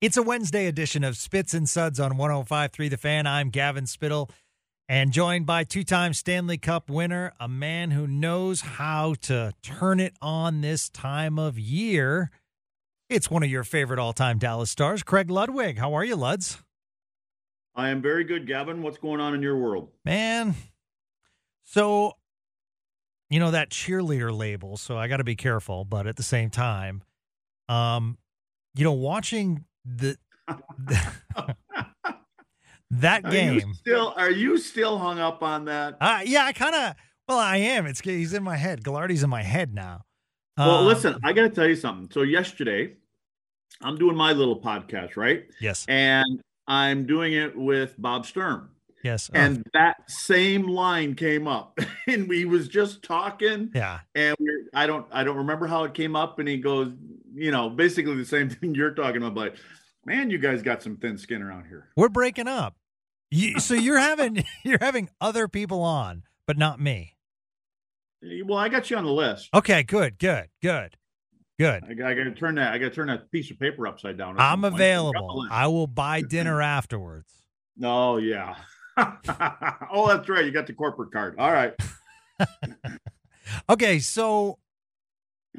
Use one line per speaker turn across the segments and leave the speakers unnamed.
It's a Wednesday edition of Spits and Suds on 105.3 The Fan. I'm Gavin Spittle and joined by two time Stanley Cup winner, a man who knows how to turn it on this time of year. It's one of your favorite all time Dallas stars, Craig Ludwig. How are you, Luds?
I am very good, Gavin. What's going on in your world?
Man, so, you know, that cheerleader label, so I got to be careful, but at the same time, um, you know, watching the, that
Are
game.
still are you still hung up on that?
Uh, yeah, I kind of. Well, I am. It's he's in my head. Gallardi's in my head now.
Well,
Um,
listen, I got to tell you something. So yesterday, I'm doing my little podcast, right?
Yes.
And I'm doing it with Bob Sturm.
Yes. oh,
And that same line came up, and we was just talking,
yeah.
and we're, I don't I don't remember how it came up, and he goes, you know, basically the same thing you're talking about, But man, you guys got some thin skin around here.
We're breaking up. You, so you're having you're having other people on, but not me.
Well, I got you on the list.
Okay. Good. Good. Good. Good.
I, got to turn that. I got to turn that piece of paper upside down.
I'm available. I will buy dinner afterwards.
Oh yeah. oh, that's right. You got the corporate card. All right.
Okay, so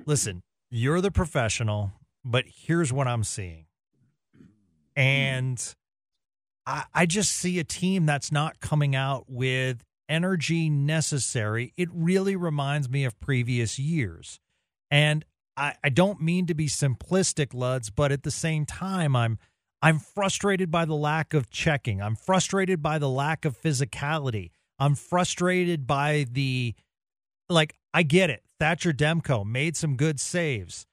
listen, you're the professional, but here's what I'm seeing. And I, I just see a team that's not coming out with energy necessary. It really reminds me of previous years. And I, I don't mean to be simplistic, Luds, but at the same time, I'm I'm frustrated by the lack of checking. I'm frustrated by the lack of physicality. I'm frustrated by the like I get it. Thatcher Demko made some good saves.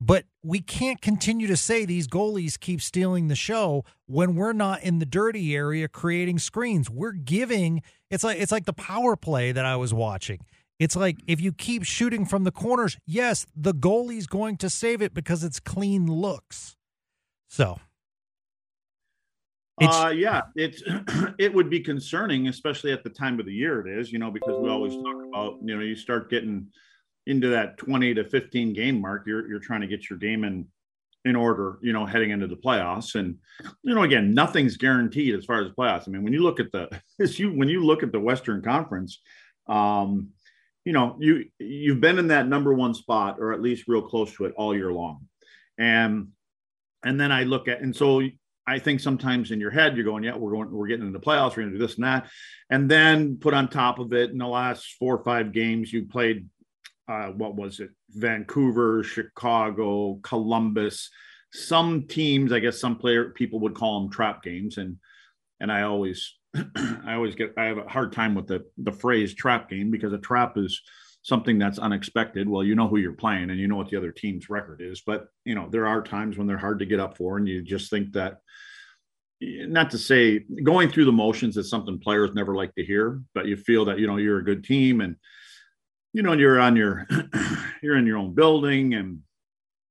But we can't continue to say these goalies keep stealing the show when we're not in the dirty area creating screens. We're giving it's like it's like the power play that I was watching. It's like if you keep shooting from the corners, yes, the goalie's going to save it because it's clean looks. So
uh, yeah, it's it would be concerning, especially at the time of the year it is, you know, because we always talk about, you know, you start getting into that 20 to 15 game mark, you're you're trying to get your game in in order, you know, heading into the playoffs. And you know, again, nothing's guaranteed as far as playoffs. I mean, when you look at the as you when you look at the Western Conference, um, you know, you you've been in that number one spot or at least real close to it all year long. And and then I look at and so I think sometimes in your head you're going, yeah, we're going, we're getting into the playoffs, we're going to do this and that, and then put on top of it in the last four or five games you played, uh, what was it, Vancouver, Chicago, Columbus, some teams, I guess some player people would call them trap games, and and I always, I always get, I have a hard time with the the phrase trap game because a trap is something that's unexpected, well, you know who you're playing and you know what the other team's record is. But you know, there are times when they're hard to get up for, and you just think that not to say going through the motions is something players never like to hear, but you feel that you know you're a good team and you know you're on your you're in your own building and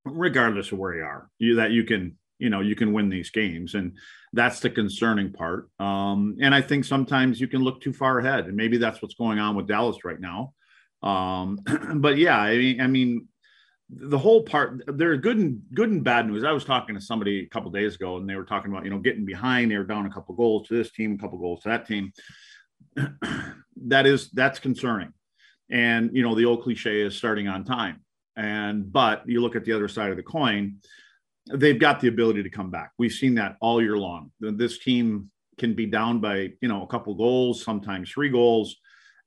regardless of where you are, you that you can you know you can win these games. And that's the concerning part. Um, and i think sometimes you can look too far ahead and maybe that's what's going on with dallas right now um, but yeah i mean i mean the whole part there are good and good and bad news. I was talking to somebody a couple days ago and they were talking about you know getting behind they were down a couple goals to this team a couple goals to that team. That is that's concerning. And you know the old cliche is starting on time. And but you look at the other side of the coin they've got the ability to come back. We've seen that all year long. This team can be down by, you know, a couple goals, sometimes three goals,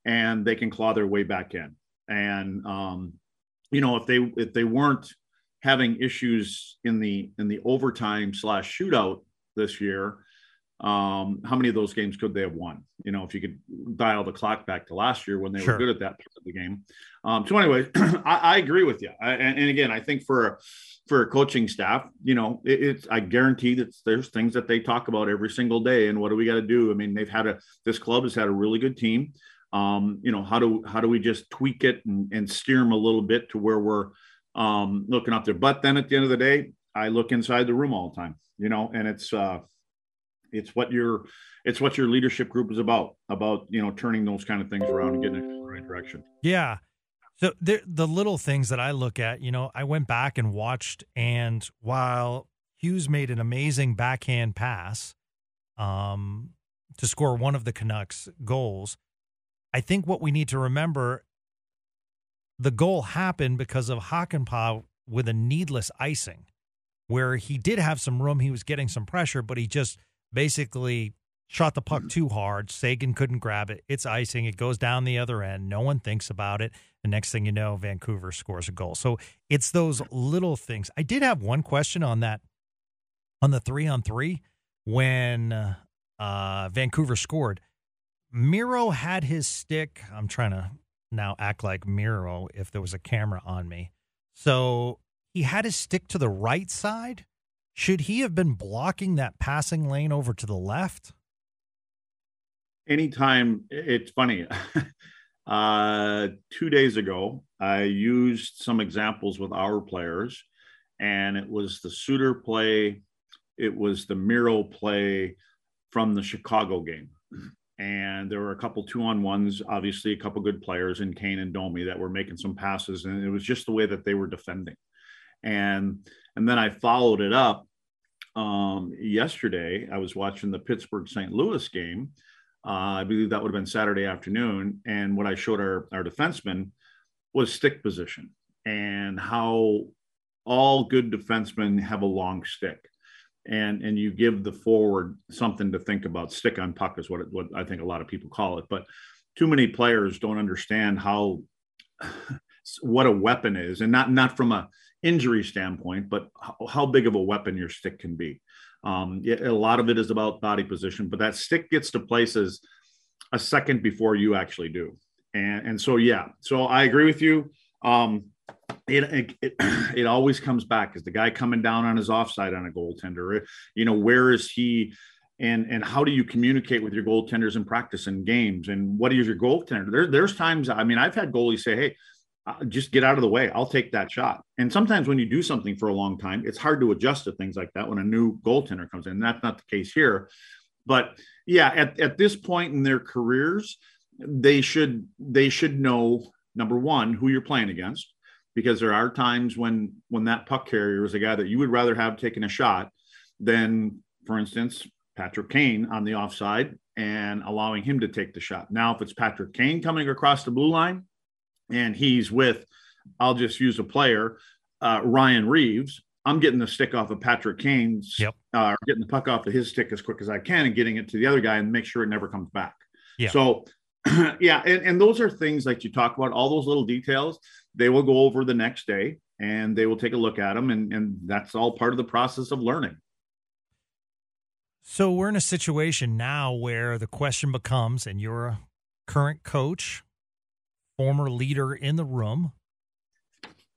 and they can claw their way back in. And um, you know, if they if they weren't having issues in the in the overtime slash shootout this year, um, how many of those games could they have won? You know, if you could dial the clock back to last year when they sure. were good at that part of the game. Um, so anyway, I, I, agree with you. I, and, and, again, I think for for a coaching staff, you know, it, it's I guarantee that there's things that they talk about every single day. And what do we got to do? I mean, they've had a this club has had a really good team. Um, you know, how do how do we just tweak it and, and steer them a little bit to where we're um, looking up there? But then at the end of the day, I look inside the room all the time. You know, and it's uh, it's what your it's what your leadership group is about about you know turning those kind of things around and getting it in the right direction
yeah so the the little things that i look at you know i went back and watched and while hughes made an amazing backhand pass um to score one of the canucks goals i think what we need to remember the goal happened because of Hakanpää with a needless icing where he did have some room he was getting some pressure but he just basically shot the puck too hard. Sagan couldn't grab it. It's icing. It goes down the other end. No one thinks about it. The next thing you know, Vancouver scores a goal. So it's those little things. I did have one question on that, on the three on three, when uh, Vancouver scored. Miro had his stick. I'm trying to now act like Miro if there was a camera on me. So he had his stick to the right side should he have been blocking that passing lane over to the left?
Anytime, it's funny. uh, two days ago, I used some examples with our players, and it was the Suter play, it was the Miro play from the Chicago game. And there were a couple two on ones, obviously, a couple good players in Kane and Domi that were making some passes, and it was just the way that they were defending. And and then I followed it up um, yesterday. I was watching the Pittsburgh St. Louis game. Uh, I believe that would have been Saturday afternoon. And what I showed our, our defensemen was stick position and how all good defensemen have a long stick. And, and you give the forward something to think about. Stick on puck is what, it, what I think a lot of people call it. But too many players don't understand how what a weapon is, and not not from a injury standpoint, but how, how big of a weapon your stick can be. Um, a lot of it is about body position, but that stick gets to places a second before you actually do. And, and so, yeah, so I agree with you. Um, it, it, it, always comes back is the guy coming down on his offside on a goaltender. You know, where is he? And, and how do you communicate with your goaltenders in practice and games? And what is your goaltender? There, there's times, I mean, I've had goalies say, Hey, uh, just get out of the way. I'll take that shot. And sometimes when you do something for a long time, it's hard to adjust to things like that when a new goaltender comes in. That's not the case here. But yeah, at, at this point in their careers, they should they should know number one who you're playing against, because there are times when when that puck carrier is a guy that you would rather have taken a shot than, for instance, Patrick Kane on the offside and allowing him to take the shot. Now, if it's Patrick Kane coming across the blue line, and he's with, I'll just use a player, uh, Ryan Reaves, I'm getting the stick off of Patrick Kane's,
yep.
uh, getting the puck off of his stick as quick as I can and getting it to the other guy and make sure it never comes back. Yeah. So, yeah, and, and those are things like you talk about, all those little details, they will go over the next day and they will take a look at them. And, and that's all part of the process of learning.
So we're in a situation now where the question becomes, and you're a current coach, former leader in the room.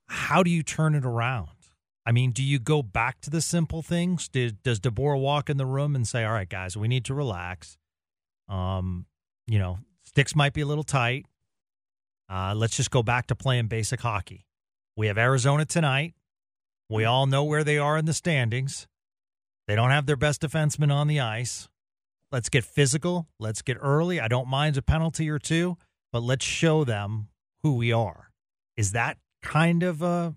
How do you turn it around? I mean, do you go back to the simple things? Did, does DeBoer walk in the room and say, "All right, guys, we need to relax"? Um, you know, sticks might be a little tight. Uh, let's just go back to playing basic hockey. We have Arizona tonight. We all know where they are in the standings. They don't have their best defenseman on the ice. Let's get physical. Let's get early. I don't mind a penalty or two, but let's show them who we are. Is that kind of a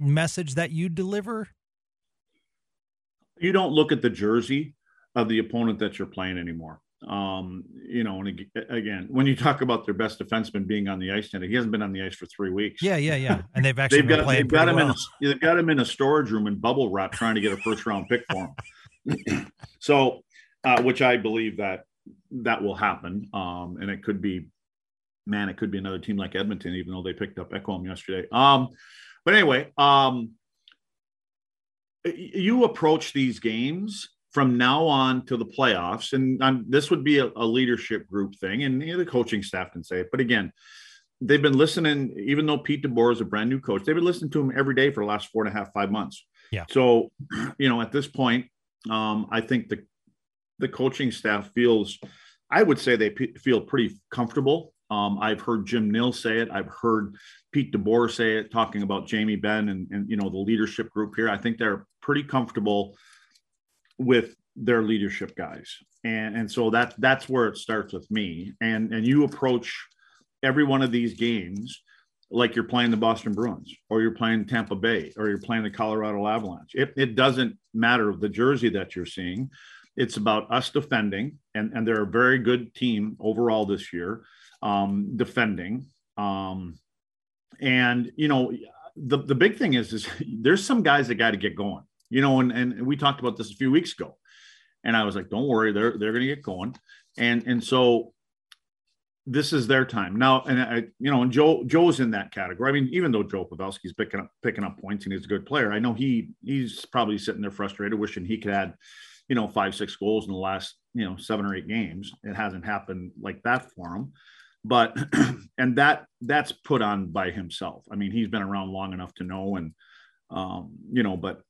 message that you deliver?
You don't look at the jersey of the opponent that you're playing anymore. Um, you know, and again, when you talk about their best defenseman being on the ice tonight, he hasn't been on the ice for three weeks.
Yeah, yeah, yeah. And they've actually
they've got, they've got him
well.
in a, they've got him in a storage room in bubble wrap trying to get a first round pick for him. so, uh, which I believe that that will happen. Um, and it could be, man, it could be another team like Edmonton, even though they picked up Ekholm yesterday. Um, but anyway, um, you approach these games from now on to the playoffs, and I'm, this would be a, a, leadership group thing, and you know, the coaching staff can say it. But again, they've been listening, even though Pete DeBoer is a brand new coach, they've been listening to him every day for the last four and a half, five months.
Yeah.
So, you know, at this point, um, I think the the coaching staff feels, I would say they p- feel pretty comfortable. Um, I've heard Jim Nill say it. I've heard Pete DeBoer say it, talking about Jamie Benn and, and you know the leadership group here. I think they're pretty comfortable with their leadership guys and and so that that's where it starts with me and and you approach every one of these games like you're playing the Boston Bruins or you're playing Tampa Bay or you're playing the Colorado Avalanche. It, it doesn't matter the jersey that you're seeing. It's about us defending, and, and they're a very good team overall this year, um, defending. Um, and, you know, the, the big thing is, is there's some guys that got to get going you know, and, and we talked about this a few weeks ago. And I was like, don't worry, they're they're gonna get going. And and so this is their time. Now, and I, you know, and Joe Joe's in that category. I mean, even though Joe Pavelski's picking up picking up points and he's a good player, I know he he's probably sitting there frustrated, wishing he could add, you know, five, six goals in the last, you know, seven or eight games. It hasn't happened like that for him. But and that that's put on by himself. I mean, he's been around long enough to know and um, you know, but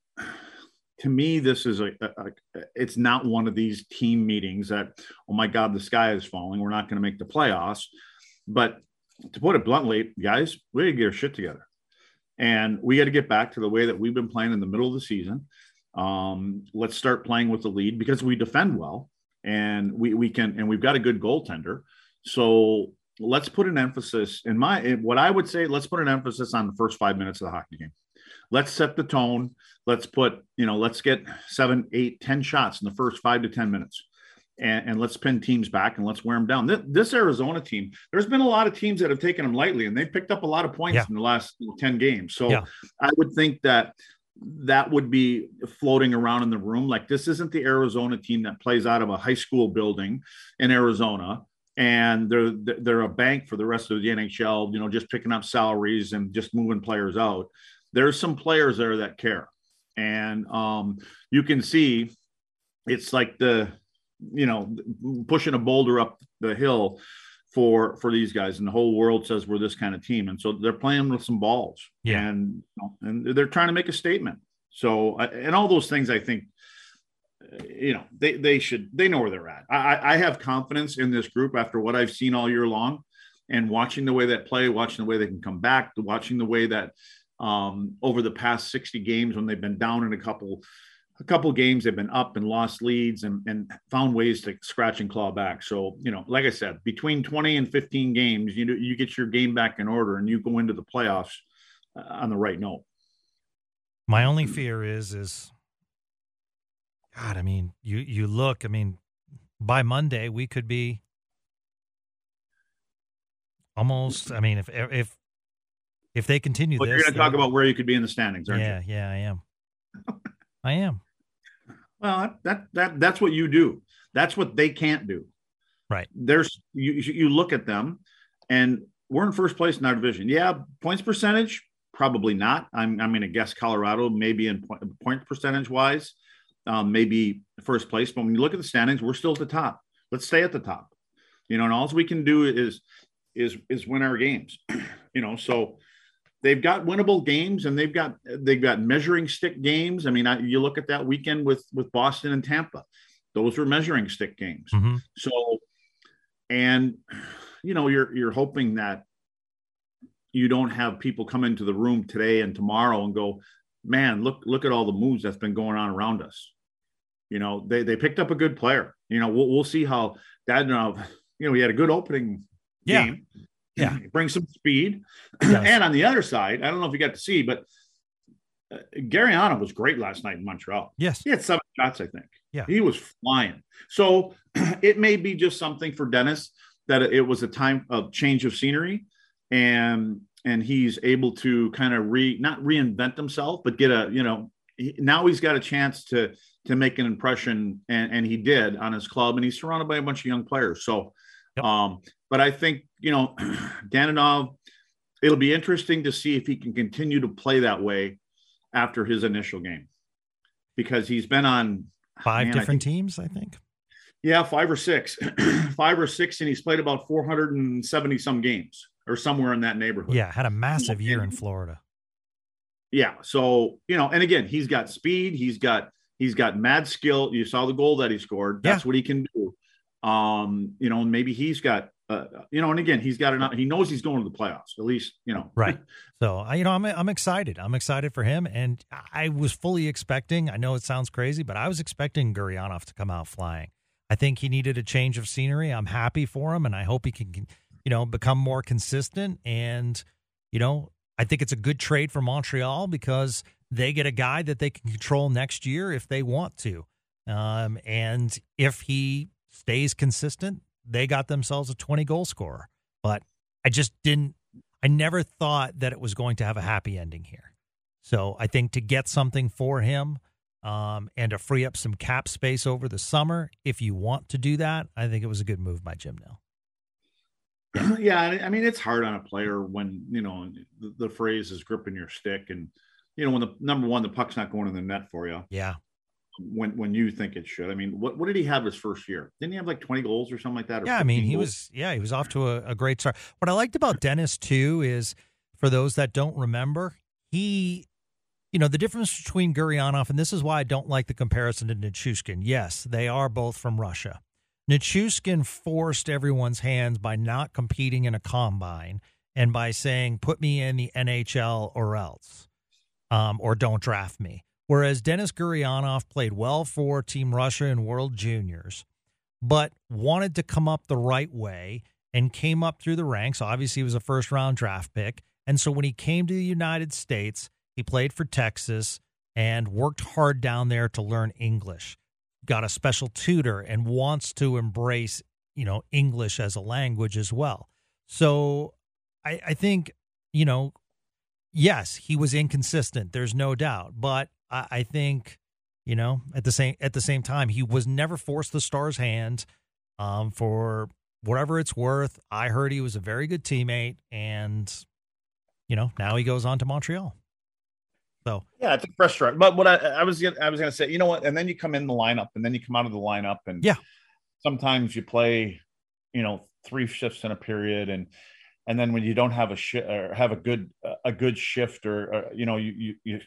to me, this is a, a, a, it's not one of these team meetings that, oh my God, the sky is falling. We're not going to make the playoffs. But to put it bluntly, guys, we got to get our shit together. And we got to get back to the way that we've been playing in the middle of the season. Um, let's start playing with the lead because we defend well and we, we can, and we've got a good goaltender. So let's put an emphasis in my, what I would say, let's put an emphasis on the first five minutes of the hockey game let's set the tone. Let's put, you know, let's get seven, eight, ten shots in the first five to 10 minutes. And, and, let's pin teams back and let's wear them down. This, this, Arizona team, there's been a lot of teams that have taken them lightly and they've picked up a lot of points
yeah.
in the last 10 games. So
yeah.
I would think that that would be floating around in the room. Like this isn't the Arizona team that plays out of a high school building in Arizona and they're they're a bank for the rest of the NHL, you know, just picking up salaries and just moving players out there's some players there that care. And um, you can see it's like the, you know, pushing a boulder up the hill for for these guys. And the whole world says we're this kind of team. And so they're playing with some balls.
Yeah.
and and they're trying to make a statement. So and all those things i think you know they they should they know where they're at. I i have confidence in this group after what i've seen all year long and watching the way that play watching the way they can come back watching the way that um, over the past 60 games when they've been down in a couple a couple games they've been up and lost leads and, and found ways to scratch and claw back. So you know like i said between 20 and 15 games you know you get your game back in order and you go into the playoffs uh, on the right note.
My only fear is is god i mean you you look i mean by monday we could be almost i mean if if if they continue
well,
this,
you're going to talk about where you could be in the standings, aren't
yeah,
you?
Yeah, yeah, I am. I am.
Well, that that that's what you do. That's what they can't do.
Right.
There's you you look at them, and we're in first place in our division. Yeah, points percentage probably not. I'm I'm going to guess Colorado maybe in point, point percentage wise, um, maybe first place. But when you look at the standings, we're still at the top. Let's stay at the top. You know, and all we can do is is is win our games. you know, so they've got winnable games and they've got they've got measuring stick games. I mean, I, you look at that weekend with with Boston and Tampa; those were measuring stick games.
Mm-hmm.
So, and you know, you're you're hoping that you don't have people come into the room today and tomorrow and go, man, look look at all the moves that's been going on around us. You know, they they picked up a good player. You know, we'll we'll see how that. Uh, you know, we had a good opening
Yeah.
game.
Yeah.
bring some speed. And on the other side, I don't know if you got to see, but uh, Guryanov was great last night in Montreal.
Yes.
He had seven shots, I think.
Yeah.
He was flying. So it may be just something for Denis that it was a time of change of scenery and and he's able to kind of re not reinvent himself, but get a, you know, he, now he's got a chance to to make an impression and, and he did on his club and he's surrounded by a bunch of young players. So
Yep.
um, but I think, you know, Danilov, it'll be interesting to see if he can continue to play that way after his initial game because he's been on
Five
man, I
different
think-
teams, I think.
yeah, five or six, five or six, and he's played about 470 some games or somewhere in that neighborhood.
Yeah, had a massive year in Florida.
Yeah. So, you know, and again, he's got speed, he's got he's got mad skill. You saw the goal that he scored. That's what he can do. Um, you know, maybe he's got uh, you know, and again, he's got enough he knows he's going to the playoffs, at least, you know.
Right. So I, you know, I'm I'm excited. I'm excited for him, and I was fully expecting. I know it sounds crazy, but I was expecting Guryanov to come out flying. I think he needed a change of scenery. I'm happy for him, and I hope he can, you know, become more consistent. And you know, I think it's a good trade for Montreal because they get a guy that they can control next year if they want to. Um, and if he stays consistent, they got themselves a 20 goal scorer. But I just didn't I never thought that it was going to have a happy ending here. So I think to get something for him um, and to free up some cap space over the summer, if you want to do that, I think it was a good move by Jim Nill.
yeah, I mean it's hard on a player when you know the, the phrase is gripping your stick, and you know when the number one the puck's not going in the net for you
Yeah.
When when you think it should. I mean, what what did he have his first year? Didn't he have like twenty goals or something like that? or
Yeah, I mean, he
goals?
was yeah, he was off to a, a great start. What I liked about Denis too is for those that don't remember, he you know, the difference between Guryanov and this is why I don't like the comparison to Nichushkin. Yes, they are both from Russia. Nichushkin forced everyone's hands by not competing in a combine and by saying, put me in the NHL or else, um, or don't draft me. Whereas Denis Guryanov played well for Team Russia in World Juniors, but wanted to come up the right way and came up through the ranks. Obviously, he was a first round draft pick. And so when he came to the United States, he played for Texas and worked hard down there to learn English. Got a special tutor and wants to embrace, you know, English as a language as well. So I, I think, you know, yes, he was inconsistent. There's no doubt, but I, I think, you know, at the same at the same time, he was never forced the Stars' hand. Um, for whatever it's worth, I heard he was a very good teammate, and you know, now he goes on to Montreal. So
Yeah, it's frustrating. But what I, I was I was going to say, you know what? And then you come in the lineup, and then you come out of the lineup, and
Yeah.
sometimes you play, you know, three shifts in a period, and and then when you don't have a shift or have a good a good shift, or, or you know, you you you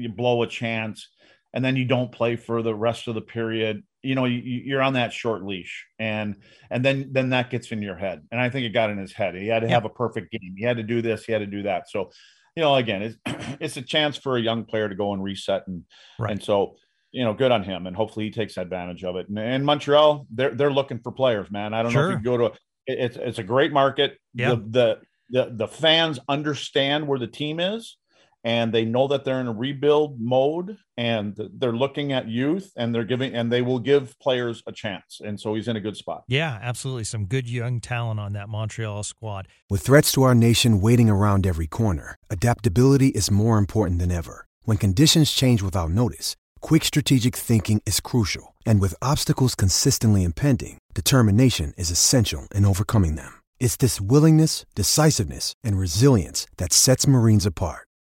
you blow a chance, and then you don't play for the rest of the period. You know, you, you're on that short leash, and and then then that gets in your head, and I think it got in his head. He had to
Yeah.
have a perfect game. He had to do this. He had to do that. So you know, again, it's it's a chance for a young player to go and reset, and
Right.
and so you know, good on him, and hopefully he takes advantage of it. And, and Montreal, they're they're looking for players, man. I don't know if you go to. A, it's it's a great market.
Yeah.
The, the the the fans understand where the team is, and they know that they're in a rebuild mode, and they're looking at youth, and they're giving, and they will give players a chance. And so he's in a good spot.
yeah, absolutely, some good young talent on that Montreal squad.
With threats to our nation waiting around every corner, adaptability is more important than ever. When conditions change without notice, quick strategic thinking is crucial. And with obstacles consistently impending, determination is essential in overcoming them. It's this willingness, decisiveness, and resilience that sets Marines apart.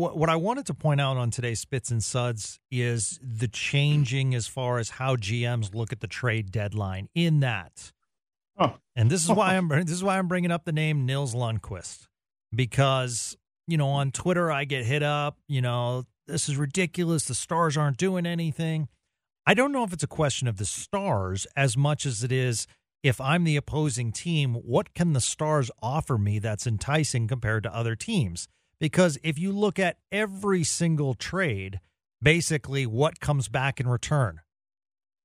What, what I wanted to point out on today's Spits and Suds is the changing as far as how GMs look at the trade deadline. In that,
Oh.
and this is why I'm this is why I'm bringing up the name Nils Lundkvist because you know on Twitter I get hit up. You know this is ridiculous. The Stars aren't doing anything. I don't know if it's a question of the Stars as much as it is if I'm the opposing team. What can the Stars offer me that's enticing compared to other teams? Because if you look at every single trade, basically what comes back in return?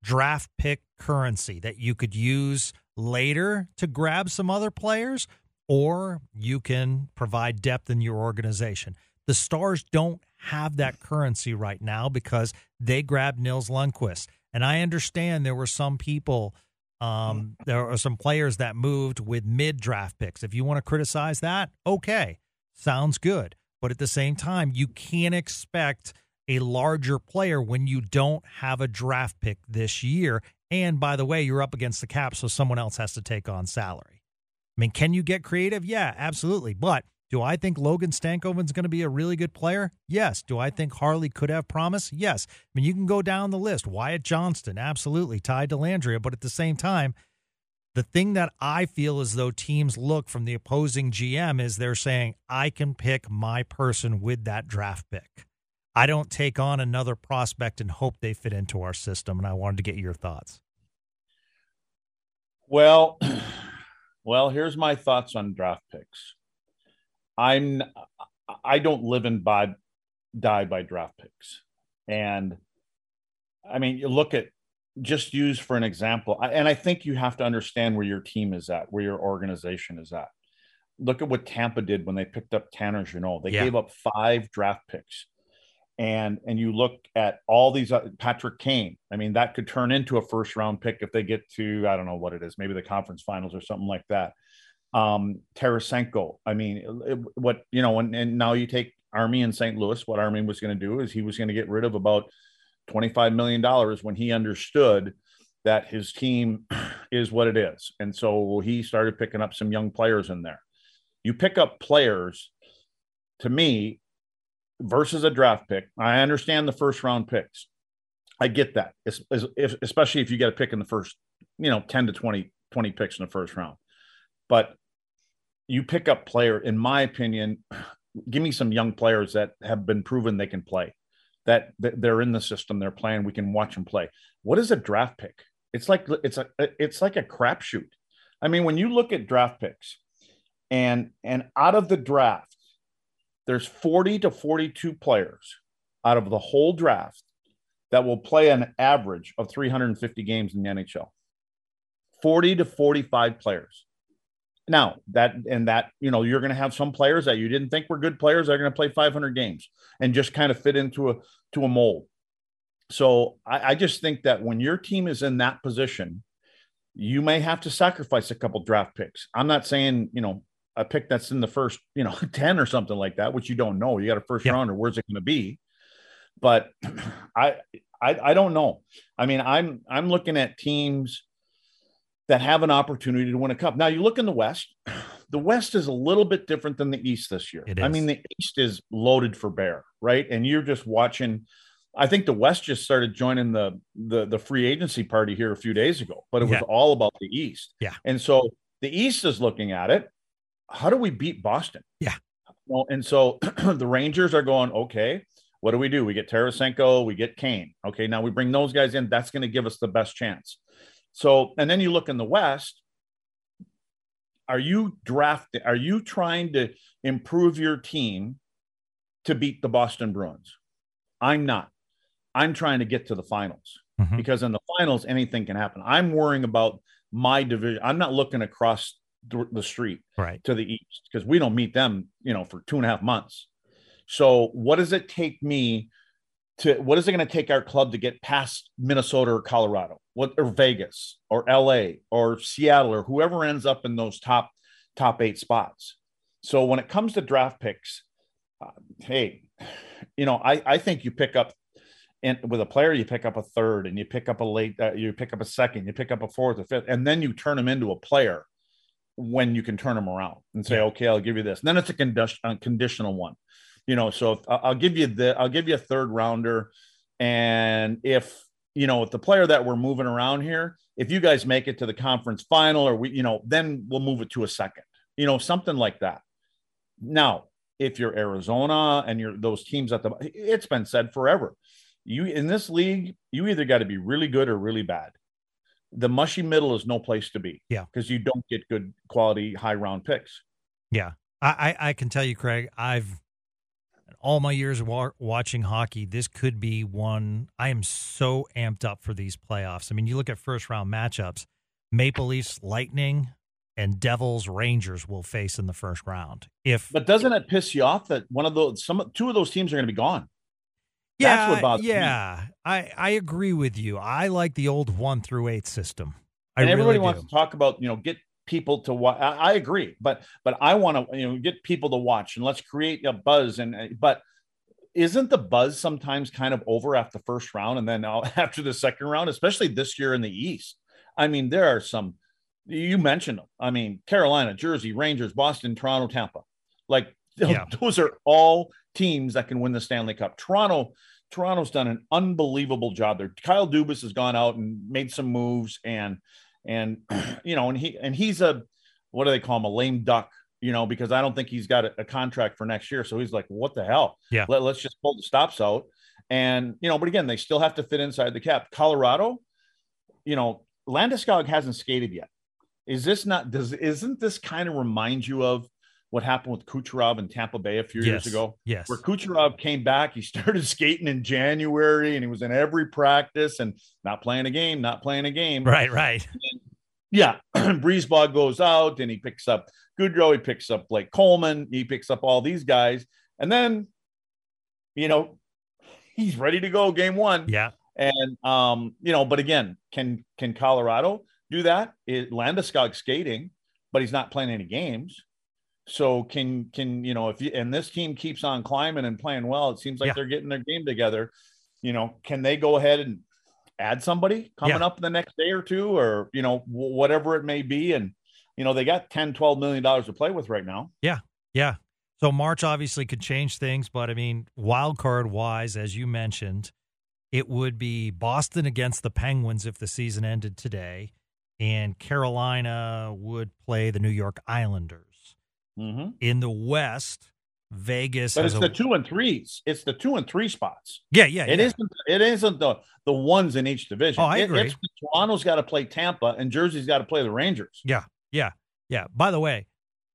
Draft pick currency that you could use later to grab some other players, or you can provide depth in your organization. The Stars don't have that currency right now because they grabbed Nils Lundkvist. And I understand there were some people, um, there are some players that moved with mid draft picks. If you want to criticize that, okay, sounds good. But at the same time, you can't expect a larger player when you don't have a draft pick this year. And by the way, you're up against the cap, so someone else has to take on salary. I mean, can you get creative? Yeah, absolutely. But do I think Logan Stankoven's going to be a really good player? Yes. Do I think Harley could have promise? Yes. I mean, you can go down the list. Wyatt Johnston, absolutely. Ty Dellandrea. But at the same time, the thing that I feel as though teams look from the opposing GM is they're saying, I can pick my person with that draft pick. I don't take on another prospect and hope they fit into our system. And I wanted to get your thoughts.
Well, well, here's my thoughts on draft picks. I'm I don't live and by die by draft picks. And I mean, you look at just use for an example, and I think you have to understand where your team is at, where your organization is at. Look at what Tampa did when they picked up Tanner Jeannot. They
Yeah.
gave up five draft picks. And and you look at all these uh, Patrick Kane. I mean, that could turn into a first round pick if they get to I don't know what it is, maybe the conference finals or something like that. Um, Tarasenko. I mean, it- what you know, and, and now you take Army in St. Louis. What Army was going to do is he was going to get rid of about $25 million when he understood that his team is what it is. And so he started picking up some young players in there. You pick up players, to me, versus a draft pick. I understand the first round picks. I get that, es- es- especially if you get a pick in the first, you know, 10 to 20, 20 picks in the first round. But you pick up player, in my opinion, give me some young players that have been proven they can play that, they're in the system, they're playing, we can watch them play. What is a draft pick? It's like it's a it's like a crapshoot. I mean, when you look at draft picks, and and out of the draft, there's 40 to 42 players out of the whole draft that will play an average of 350 games in the NHL. 40 to 45 players. Now that and that you know you're going to have some players that you didn't think were good players that are going to play 500 games and just kind of fit into a to a mold. So I, I just think that when your team is in that position, you may have to sacrifice a couple draft picks. I'm not saying you know a pick that's in the first you know 10 or something like that, which you don't know. You got a first
Yeah.
rounder. Where's it going to be? But I, I I don't know. I mean, I'm I'm looking at teams that have an opportunity to win a cup. Now you look in the West. The West is a little bit different than the East this year. I mean, the East is loaded for bear, right? And you're just watching. I think the West just started joining the the the free agency party here a few days ago, but it was
Yeah.
all about the East.
Yeah.
And so the East is looking at it. How do we beat Boston?
Yeah.
Well, and so the Rangers are going, okay, what do we do? We get Tarasenko, we get Kane. Okay, now we bring those guys in. That's going to give us the best chance. So, and then you look in the West. Are you drafting? Are you trying to improve your team to beat the Boston Bruins? I'm not. I'm trying to get to the finals
Mhm.
because in the finals anything can happen. I'm worrying about my division. I'm not looking across the street
Right.
to the east because we don't meet them, you know, for two and a half months. So what does it take me to what is it going to take our club to get past Minnesota or Colorado, what or Vegas or LA or Seattle or whoever ends up in those top top eight spots? So when it comes to draft picks, uh, hey, you know, I I think you pick up and with a player you pick up a third and you pick up a late uh, you pick up a second you pick up a fourth or fifth and then you turn them into a player when you can turn them around and say okay i'll give you this. And then it's a condition, a conditional one you know so if, i'll give you the i'll give you a third rounder and if you know if the player that we're moving around here if you guys make it to the conference final or we you know then we'll move it to a second you know something like that now if you're arizona and you're those teams at the it's been said forever you in this league, you either got to be really good or really bad. The mushy middle is no place to be.
Yeah.
Because you don't get good quality high round picks.
Yeah. I, I, I can tell you, Craig, I've all my years wa- watching hockey, this could be one. I am so amped up for these playoffs. I mean, you look at first round matchups, Maple Leafs, Lightning, and Devils, Rangers will face in the first round. If
But doesn't it piss you off that one of those some two of those teams are going to be gone?
yeah,
That's what bothers me.
yeah, I I agree with you. I like the old one through eight system. I
and everybody
really
wants
do.
to talk about you know get people to watch. I, I agree, but but I want to you know get people to watch and let's create a buzz. And uh, but isn't the buzz sometimes kind of over after the first round and then now after the second round, especially this year in the East? I mean, there are some. You mentioned them. I mean, Carolina, Jersey, Rangers, Boston, Toronto, Tampa. Like
Yeah.
those are all teams that can win the Stanley Cup. Toronto, Toronto's done an unbelievable job there. Kyle Dubas has gone out and made some moves and and you know and he and he's a what do they call him? A lame duck you know because I don't think he's got a, a contract for next year. So he's like what the hell?
Yeah.
Let, let's just pull the stops out. And you know but again they still have to fit inside the cap. Colorado you know Landeskog hasn't skated yet. Is this not does isn't this kind of remind you of what happened with Kucherov in Tampa Bay a few years ago
Yes.
where Kucherov came back. He started skating in January and he was in every practice and not playing a game, not playing a game.
Right, right.
Yeah. BriseBois goes out and he picks up Goodrow. He picks up Blake Coleman. He picks up all these guys. And then, you know, he's ready to go game one.
Yeah.
And um, you know, but again, can can Colorado do that? It Landeskog skating, but he's not playing any games. So can can you know if you and this team keeps on climbing and playing well, it seems like
Yeah.
they're getting their game together. You know, can they go ahead and add somebody coming
Yeah.
up the next day or two, or you know, wh- whatever it may be, and you know they got 10 12 million dollars to play with right now.
Yeah yeah. So March obviously could change things, but I mean, wild card wise, as you mentioned, it would be Boston against the Penguins if the season ended today, and Carolina would play the New York Islanders.
Mm-hmm.
In the West, Vegas
But
has
it's
a
the two and threes. It's the two and three spots.
yeah, yeah,
It
yeah.
not It isn't the the ones in each division.
Oh, I
It-
agree.
it's Toronto's got to play Tampa and Jersey's got to play the Rangers.
Yeah, yeah, yeah. By the way,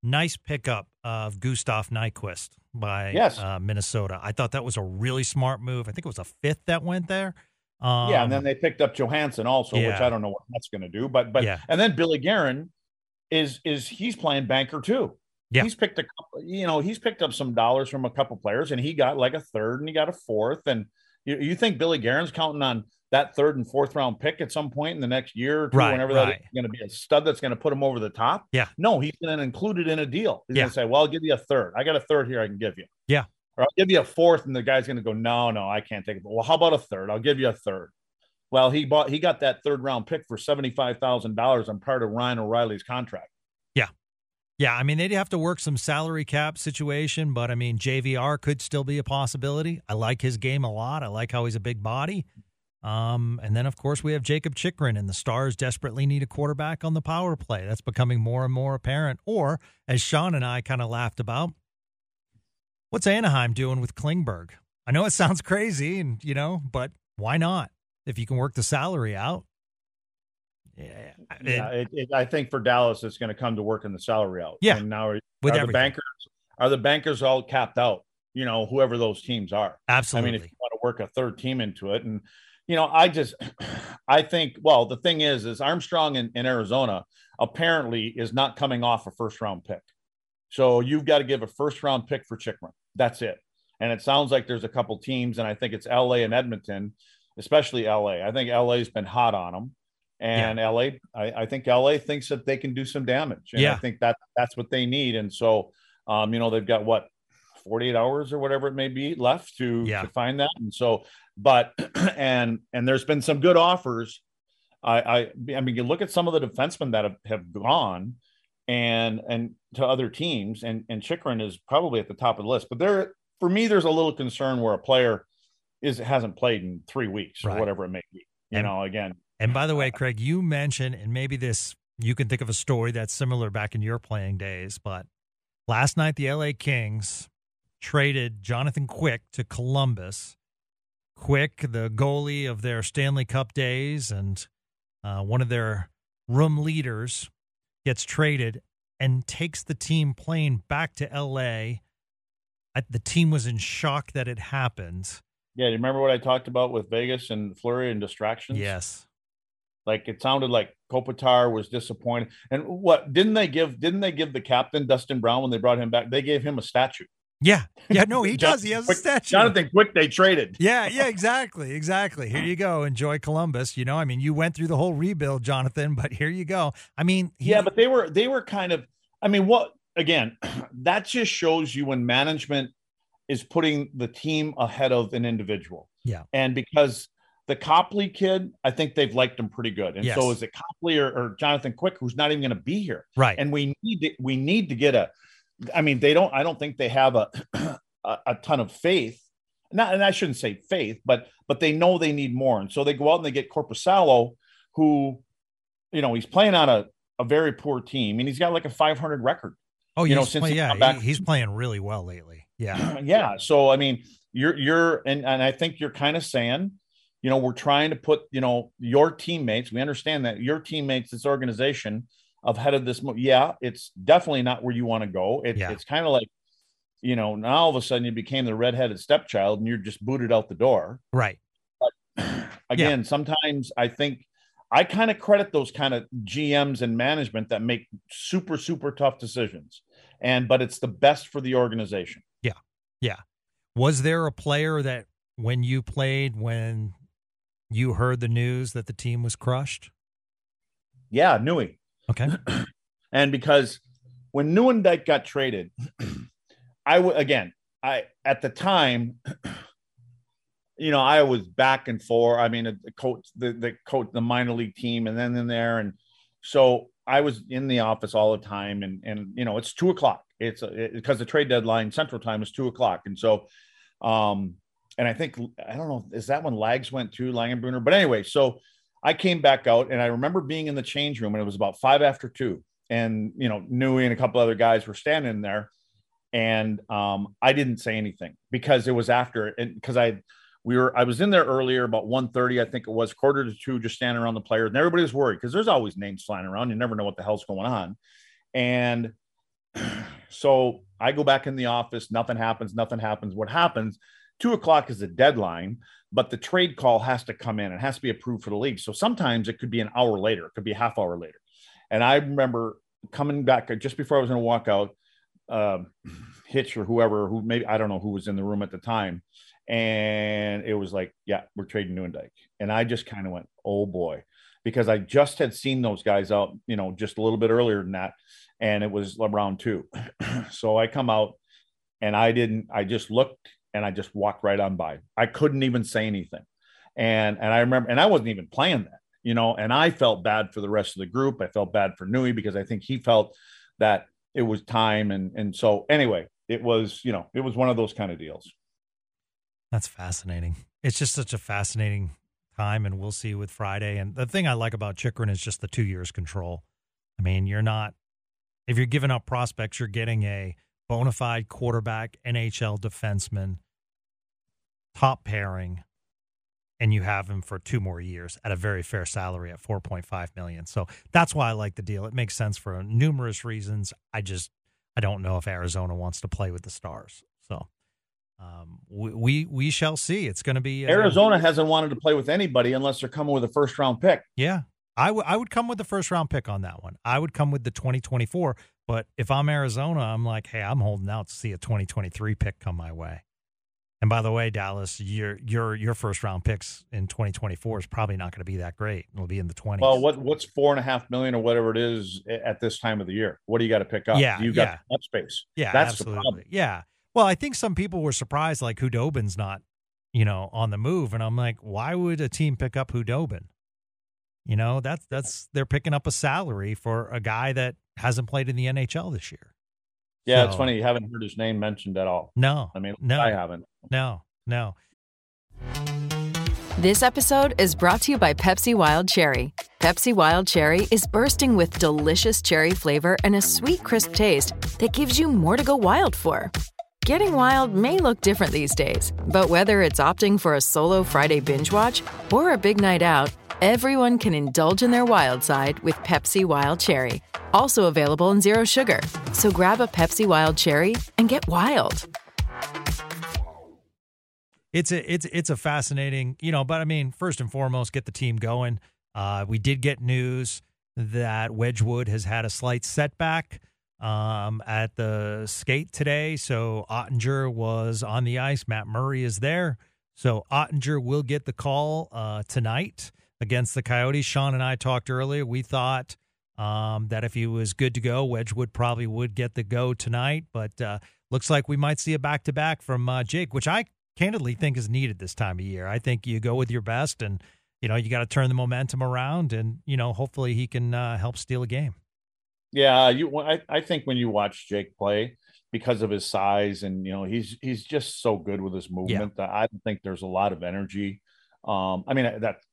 nice pickup of Gustav Nyquist by
Yes.
uh, Minnesota. I thought that was a really smart move. I think it was a fifth that went there. Um,
yeah, and then they picked up Johansson also, which. I don't know what that's going to do. But but
Yeah.
and then Billy Guerin is is he's playing banker too.
Yeah.
he's picked a couple. You know, he's picked up some dollars from a couple players, and he got like a third, and he got a fourth. And you, you think Billy Guerin's counting on that third and fourth round pick at some point in the next year or two,
Right,
whenever
right.
is going to be a stud that's going to put him over the top?
Yeah.
No, he's going to include it in a deal. He's
Yeah.
going to say, "Well, I'll give you a third. I got a third here. I can give you."
Yeah.
Or I'll give you a fourth, and the guy's going to go, "No, no, I can't take it." Well, how about a third? I'll give you a third. Well, he bought he got that third round pick for seventy five thousand dollars on part of Ryan O'Reilly's contract.
Yeah, I mean they'd have to work some salary cap situation, but I mean JVR could still be a possibility. I like his game a lot. I like how he's a big body. Um, and then of course we have Jakob Chychrun, and the Stars desperately need a quarterback on the power play. That's becoming more and more apparent. Or as Sean and I kind of laughed about, what's Anaheim doing with Klingberg? I know it sounds crazy, and you know, but why not? If you can work the salary out. Yeah,
Yeah, it, it, I think for Dallas, it's going to come to work in the salary out.
Yeah,
and now are,
with
are the bankers are the bankers all capped out? You know, whoever those teams are.
absolutely.
I mean, if you want to work a third team into it. And you know, I just I think well, the thing is, is Armstrong in, in Arizona apparently is not coming off a first round pick. So you've got to give a first round pick for Chychrun. That's it. And it sounds like there's a couple teams, and I think it's LA and Edmonton, especially LA. I think LA's been hot on them. And yeah. LA, I, I, think LA thinks that they can do some damage. And
yeah.
I think that that's what they need. And so um, you know, they've got what 48 hours or whatever it may be left to,
yeah.
to find that. And so, but and and there's been some good offers. I I I mean, you look at some of the defensemen that have, have gone and and to other teams, and and Chychrun is probably at the top of the list. But there, for me, there's a little concern where a player is hasn't played in three weeks right. or whatever it may be. You and, know, again.
And by the way, Craig, you mentioned, and maybe this you can think of a story that's similar back in your playing days, but Last night, the LA Kings traded Jonathan Quick to Columbus. Quick, the goalie of their Stanley Cup days and uh, one of their room leaders, gets traded and takes the team plane back to LA. The team was in shock that it happened.
Yeah, do you remember what I talked about with Vegas and Fleury and distractions?
Yes.
Like it sounded like Kopitar was disappointed. And what didn't they give? Didn't they give the captain Dustin Brown when they brought him back? They gave him a statue.
Yeah, yeah, no, he does. He has a statue.
Jonathan Quick, they traded.
Yeah, yeah, exactly, exactly. Here you go. Enjoy Columbus. You know, I mean, you went through the whole rebuild, Jonathan, but here you go. I mean,
he, yeah, but they were they were kind of. I mean, what again? That just shows you when management is putting the team ahead of an individual.
Yeah,
and because the Copley kid, I think they've liked him pretty good. And yes. so is it Copley or, or, Jonathan Quick, who's not even going to be here.
Right.
And we need to, we need to get a, I mean, they don't, I don't think they have a, a, a ton of faith. Not, and I shouldn't say faith, but, but they know they need more. And so they go out and they get Korpisalo, who, you know, he's playing on a, a very poor team and he's got like a 500 record.
Oh, you know, since play, yeah, he, he's playing really well lately. Yeah.
yeah. So, I mean, you're, you're, and, and I think you're kind of saying, you know we're trying to put you know your teammates we understand that your teammates this organization of head of this yeah it's definitely not where you want to go. It,
yeah.
it's kind of like you know now all of a sudden you became the redheaded stepchild and you're just booted out the door.
Right.
But again yeah. sometimes i think i kind of credit those kind of gms and management that make super super tough decisions. And but it's the best for the organization.
Yeah. Yeah. Was there a player that when you played when you heard the news that the team was crushed?
Yeah, Newey.
Okay.
and because when Nieuwendyk got traded, I w- again, I at the time, you know, I was back and forth. I mean, the coach, the the coach, the minor league team, and then in there, and so I was in the office all the time, and and you know, it's two o'clock. It's because the trade deadline Central Time is two o'clock, and so, um, and I think I don't know is that when Lags went to Langenbrunner, but anyway, so I came back out and I remember being in the change room and it was about five after two, and you know Nui and a couple other guys were standing there, and um, I didn't say anything because it was after and because I we were I was in there earlier about 1.30, I think it was quarter to two, just standing around the players, and everybody was worried because there's always names flying around. You never know what the hell's going on, and so I go back in the office. Nothing happens. Nothing happens. What happens? Two o'clock is the deadline, but the trade call has to come in. It has to be approved for the league. So sometimes it could be an hour later, it could be a half hour later. And I remember coming back just before I was going to walk out, uh, Hitch or whoever, who maybe I don't know who was in the room at the time. And it was like, yeah, we're trading Nieuwendyk. And I just kind of went, oh boy, because I just had seen those guys out, you know, just a little bit earlier than that. And it was round two. so I come out and I didn't, I just looked and I just walked right on by. I couldn't even say anything. And and I remember, and I wasn't even playing that, you know, and I felt bad for the rest of the group. I felt bad for Nui because I think he felt that it was time. And and so anyway, it was, you know, it was one of those kind of deals.
That's fascinating. It's just such a fascinating time, and we'll see with Friday. And the thing I like about Chychrun is just the two years control. I mean, you're not if you're giving up prospects, you're getting a bona fide quarterback, NHL defenseman, top pairing, and you have him for two more years at a very fair salary at 4.5 million. So that's why I like the deal. It makes sense for numerous reasons. I just I don't know if Arizona wants to play with the Stars. So um, we, we we shall see. It's going to be uh,
Arizona hasn't wanted to play with anybody unless they're coming with a first round pick.
Yeah, I, w- I would I would come with the first round pick on that one. I would come with the 2024. But if I'm Arizona, I'm like, hey, I'm holding out to see a 2023 pick come my way. And by the way, Dallas, your your your first round picks in 2024 is probably not going to be that great. It'll be in the 20s.
Well, what what's four and a half million or whatever it is at this time of the year? What do you got to pick up?
Yeah,
you got
yeah.
cap space.
Yeah,
that's
absolutely.
the problem.
Yeah. Well, I think some people were surprised, like Khudobin's not, you know, on the move, and I'm like, why would a team pick up Khudobin? You know, that's that's they're picking up a salary for a guy that hasn't played in the NHL this year.
Yeah, it's funny you haven't heard his name mentioned at all.
No,
I mean,
no,
I haven't.
no, no.
This episode is brought to you by Pepsi Wild Cherry. Pepsi Wild Cherry is bursting with delicious cherry flavor and a sweet, crisp taste that gives you more to go wild for. Getting wild may look different these days, but whether it's opting for a solo Friday binge watch or a big night out, everyone can indulge in their wild side with Pepsi Wild Cherry. Also available in Zero Sugar. So grab a Pepsi Wild Cherry and get wild.
it's a it's it's a fascinating you know but i mean first and foremost get the team going uh we did get news that wedgewood has had a slight setback um at the skate today. So oettinger was on the ice. Matt murray is there. So oettinger will get the call uh tonight against the coyotes. Sean and i talked earlier. We thought um that if he was good to go wedgewood probably would get the go tonight. But uh looks like we might see a back to back from uh, jake which i candidly think is needed this time of year. I think you go with your best and you know, you got to turn the momentum around and you know, hopefully he can uh, help steal a game.
Yeah, you. I, I think when you watch Jake play, because of his size and you know he's he's just so good with his movement that I don't think there's a lot of energy. Um, I mean that's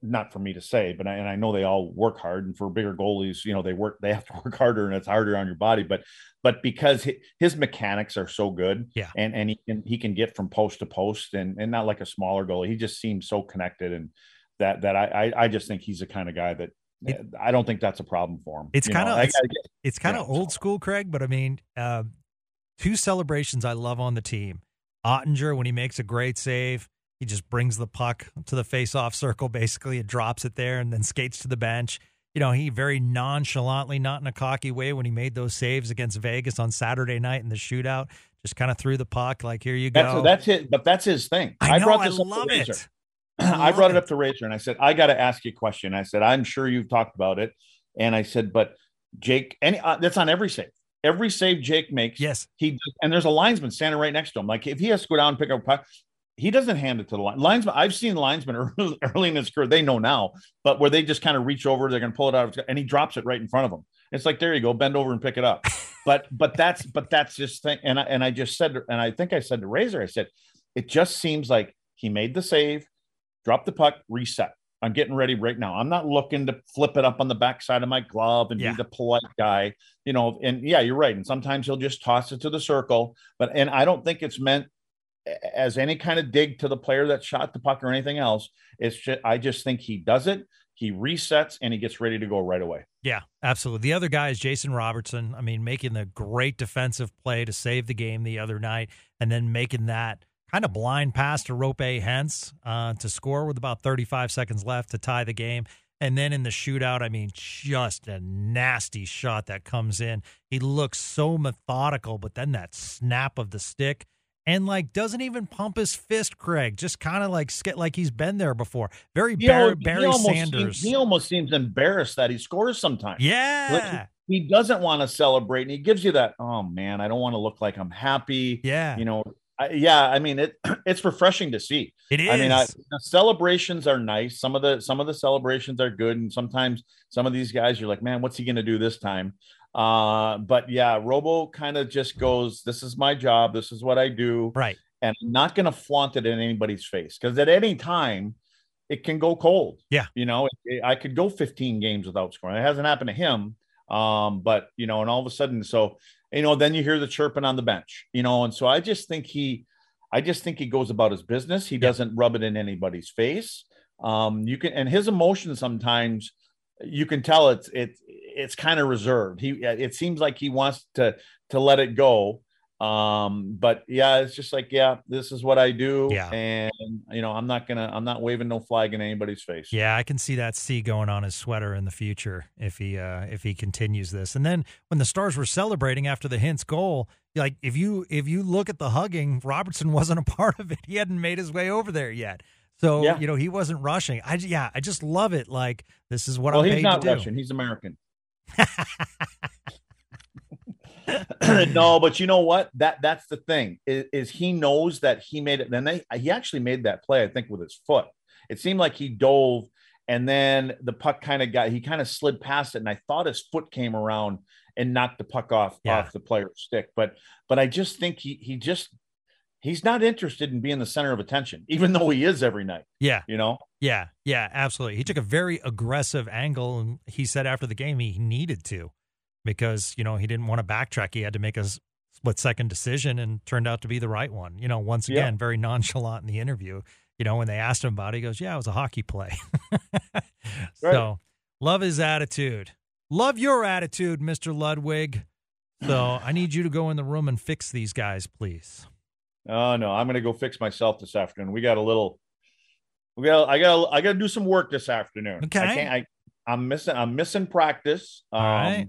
not for me to say, but I, and I know they all work hard, and for bigger goalies, you know they work they have to work harder, and it's harder on your body. But but because hi- his mechanics are so good,
Yeah.
and and he can he can get from post to post, and and not like a smaller goalie. He just seems so connected, and that that I I, I just think he's the kind of guy that. I don't think that's a problem for him.
It's kind of it's, it's kind of
yeah,
old school, Craig. But I mean, uh, two celebrations I love on the team. Oettinger when he makes a great save, he just brings the puck to the face-off circle, basically, and drops it there, and then skates to the bench. You know, he very nonchalantly, not in a cocky way, when he made those saves against Vegas on Saturday night in the shootout, just kind of threw the puck like, "Here you go."
That's that's it, but that's his thing.
I know,
brought
I
this up to
love
Razor. I brought it up to Razor and I said, I got to ask you a question. I said, I'm sure you've talked about it. And I said, but Jake, any uh, that's on every save. Every save Jake makes,
Yes.
he and there's a linesman standing right next to him. Like if he has to go down and pick up a puck, he doesn't hand it to the line. linesman. I've seen linesmen early, early in his career, they know now, but where they just kind of reach over, they're going to pull it out, and he drops it right in front of him. It's like there you go, bend over and pick it up. but but that's but that's just thing. And I, and I just said, and I think I said to Razor, I said, it just seems like he made the save, dropped the puck, reset. I'm getting ready right now. I'm not looking to flip it up on the backside of my glove and
Yeah.
be the polite guy, you know. And yeah, you're right. And sometimes he'll just toss it to the circle, but and I don't think it's meant as any kind of dig to the player that shot the puck or anything else. It's just I just think he does it. He resets and he gets ready to go right away.
Yeah, absolutely. The other guy is Jason Robertson. I mean, making the great defensive play to save the game the other night, and then making that kind of blind pass to Roope Hintz uh, to score with about 35 seconds left to tie the game. And then in the shootout, I mean, just a nasty shot that comes in. He looks so methodical, but then that snap of the stick. And like doesn't even pump his fist, Craig. Just kind of like like he's been there before. Very
He
Barry,
al- he
Sanders.
Seems, he almost seems embarrassed that he scores sometimes.
yeah,
he doesn't want to celebrate and he gives you that oh man i don't want to look like i'm happy
yeah.
you know I, yeah i mean it it's refreshing to see
it is.
i mean I, the celebrations are nice some of the some of the celebrations are good and sometimes some of these guys you're like man what's he going to do this time uh but yeah robo kind of just goes this is my job this is what i do
right.
and I'm not going to flaunt it in anybody's face because at any time it can go cold.
Yeah.
You know, it- I could go 15 games without scoring. It hasn't happened to him. Um, but you know, and all of a sudden, so you know, then you hear the chirping on the bench, you know, and so I just think he, I just think he goes about his business. He doesn't rub it in anybody's face. Um, you can, and his emotions sometimes you can tell it's it's it's kind of reserved. He it seems like he wants to to let it go. Um, but yeah, it's just like, yeah, this is what I do.
Yeah.
And you know, I'm not gonna I'm not waving no flag in anybody's face.
Yeah, I can see that C going on his sweater in the future if he uh if he continues this. And then when the stars were celebrating after the Hintz goal, like if you if you look at the hugging, Robertson wasn't a part of it. He hadn't made his way over there yet. So,
Yeah.
you know, he wasn't rushing. I yeah, I just love it. Like this is what
well,
I'm
he's not. Russian. He's American. no, but you know what? That that's the thing is, is he knows that he made it. Then they he actually made that play, I think, with his foot. It seemed like he dove, and then the puck kind of got he kind of slid past it, and I thought his foot came around and knocked the puck off
Yeah.
off the player's stick. But but I just think he he just he's not interested in being the center of attention, even though he is every night.
Yeah.
You know.
Yeah, yeah, absolutely. He took a very aggressive angle, and he said after the game he needed to because you know he didn't want to backtrack. He had to make a split second decision, and turned out to be the right one. You know, once
Yeah.
again, very nonchalant in the interview. You know, when they asked him about it, he goes, "Yeah, it was a hockey play." So, love his attitude. Love your attitude, Mister Ludwig. So, I need you to go in the room and fix these guys, please.
Oh no, I'm gonna go fix myself this afternoon. We got a little. We got. I got. I got to do some work this afternoon.
Okay.
I can't. I. I'm missing. I'm missing practice. Um,
All right.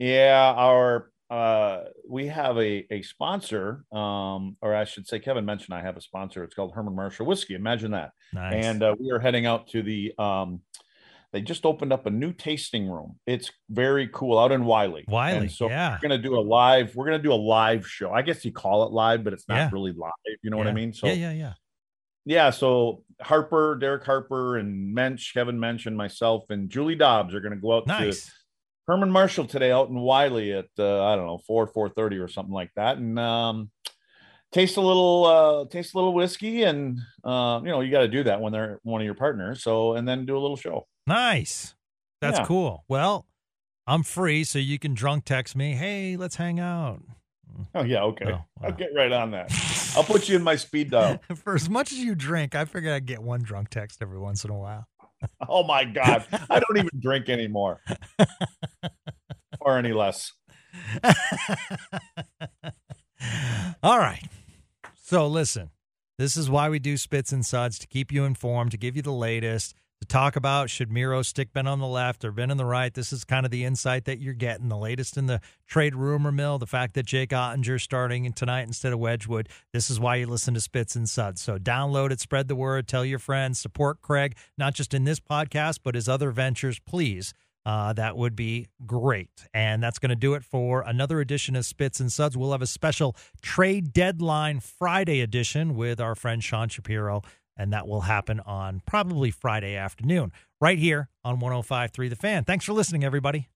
Yeah, our. Uh, we have a a sponsor. Um, or I should say, Kevin mentioned I have a sponsor. It's called Herman Marshall Whiskey. Imagine that.
Nice.
And uh, we are heading out to the. Um, they just opened up a new tasting room. It's very cool out in Wylie.
Wylie,
And so
yeah.
we're gonna do a live. We're gonna do a live show. I guess you call it live, but it's not
Yeah.
really live. You know what I mean? So
yeah, yeah, yeah.
yeah, so Harper, Derek Harper, and Mensch, Kevin Mensch, and myself, and Julie Dobbs are going to go out
Nice.
to Herman Marshall today out in Wylie at uh, I don't know four four thirty or something like that, and um, taste a little uh, taste a little whiskey, and uh, you know you got to do that when they're one of your partners. So and then do a little show.
Nice. That's
Yeah.
cool. Well, I'm free, so you can drunk text me. Hey, let's hang out.
Oh yeah, okay,
Oh,
I'll get right on that. I'll put you in my speed dial.
For as much as you drink, I figure I'd get one drunk text every once in a while.
Oh my god, I don't even drink anymore, or any less.
All right. So listen, this is why we do spits and suds to keep you informed, to give you the latest, to talk about should Miro stick Benn on the left or Benn on the right. This is kind of the insight that you're getting, the latest in the trade rumor mill, the fact that Jake Oettinger's starting tonight instead of Wedgewood. This is why you listen to Spits and Suds. So download it, spread the word, tell your friends, support Craig, not just in this podcast, but his other ventures, please. Uh, that would be great. And that's going to do it for another edition of Spits and Suds. We'll have a special trade deadline Friday edition with our friend Sean Shapiro, and that will happen on probably Friday afternoon, right here on 1053 The Fan. Thanks for listening, everybody.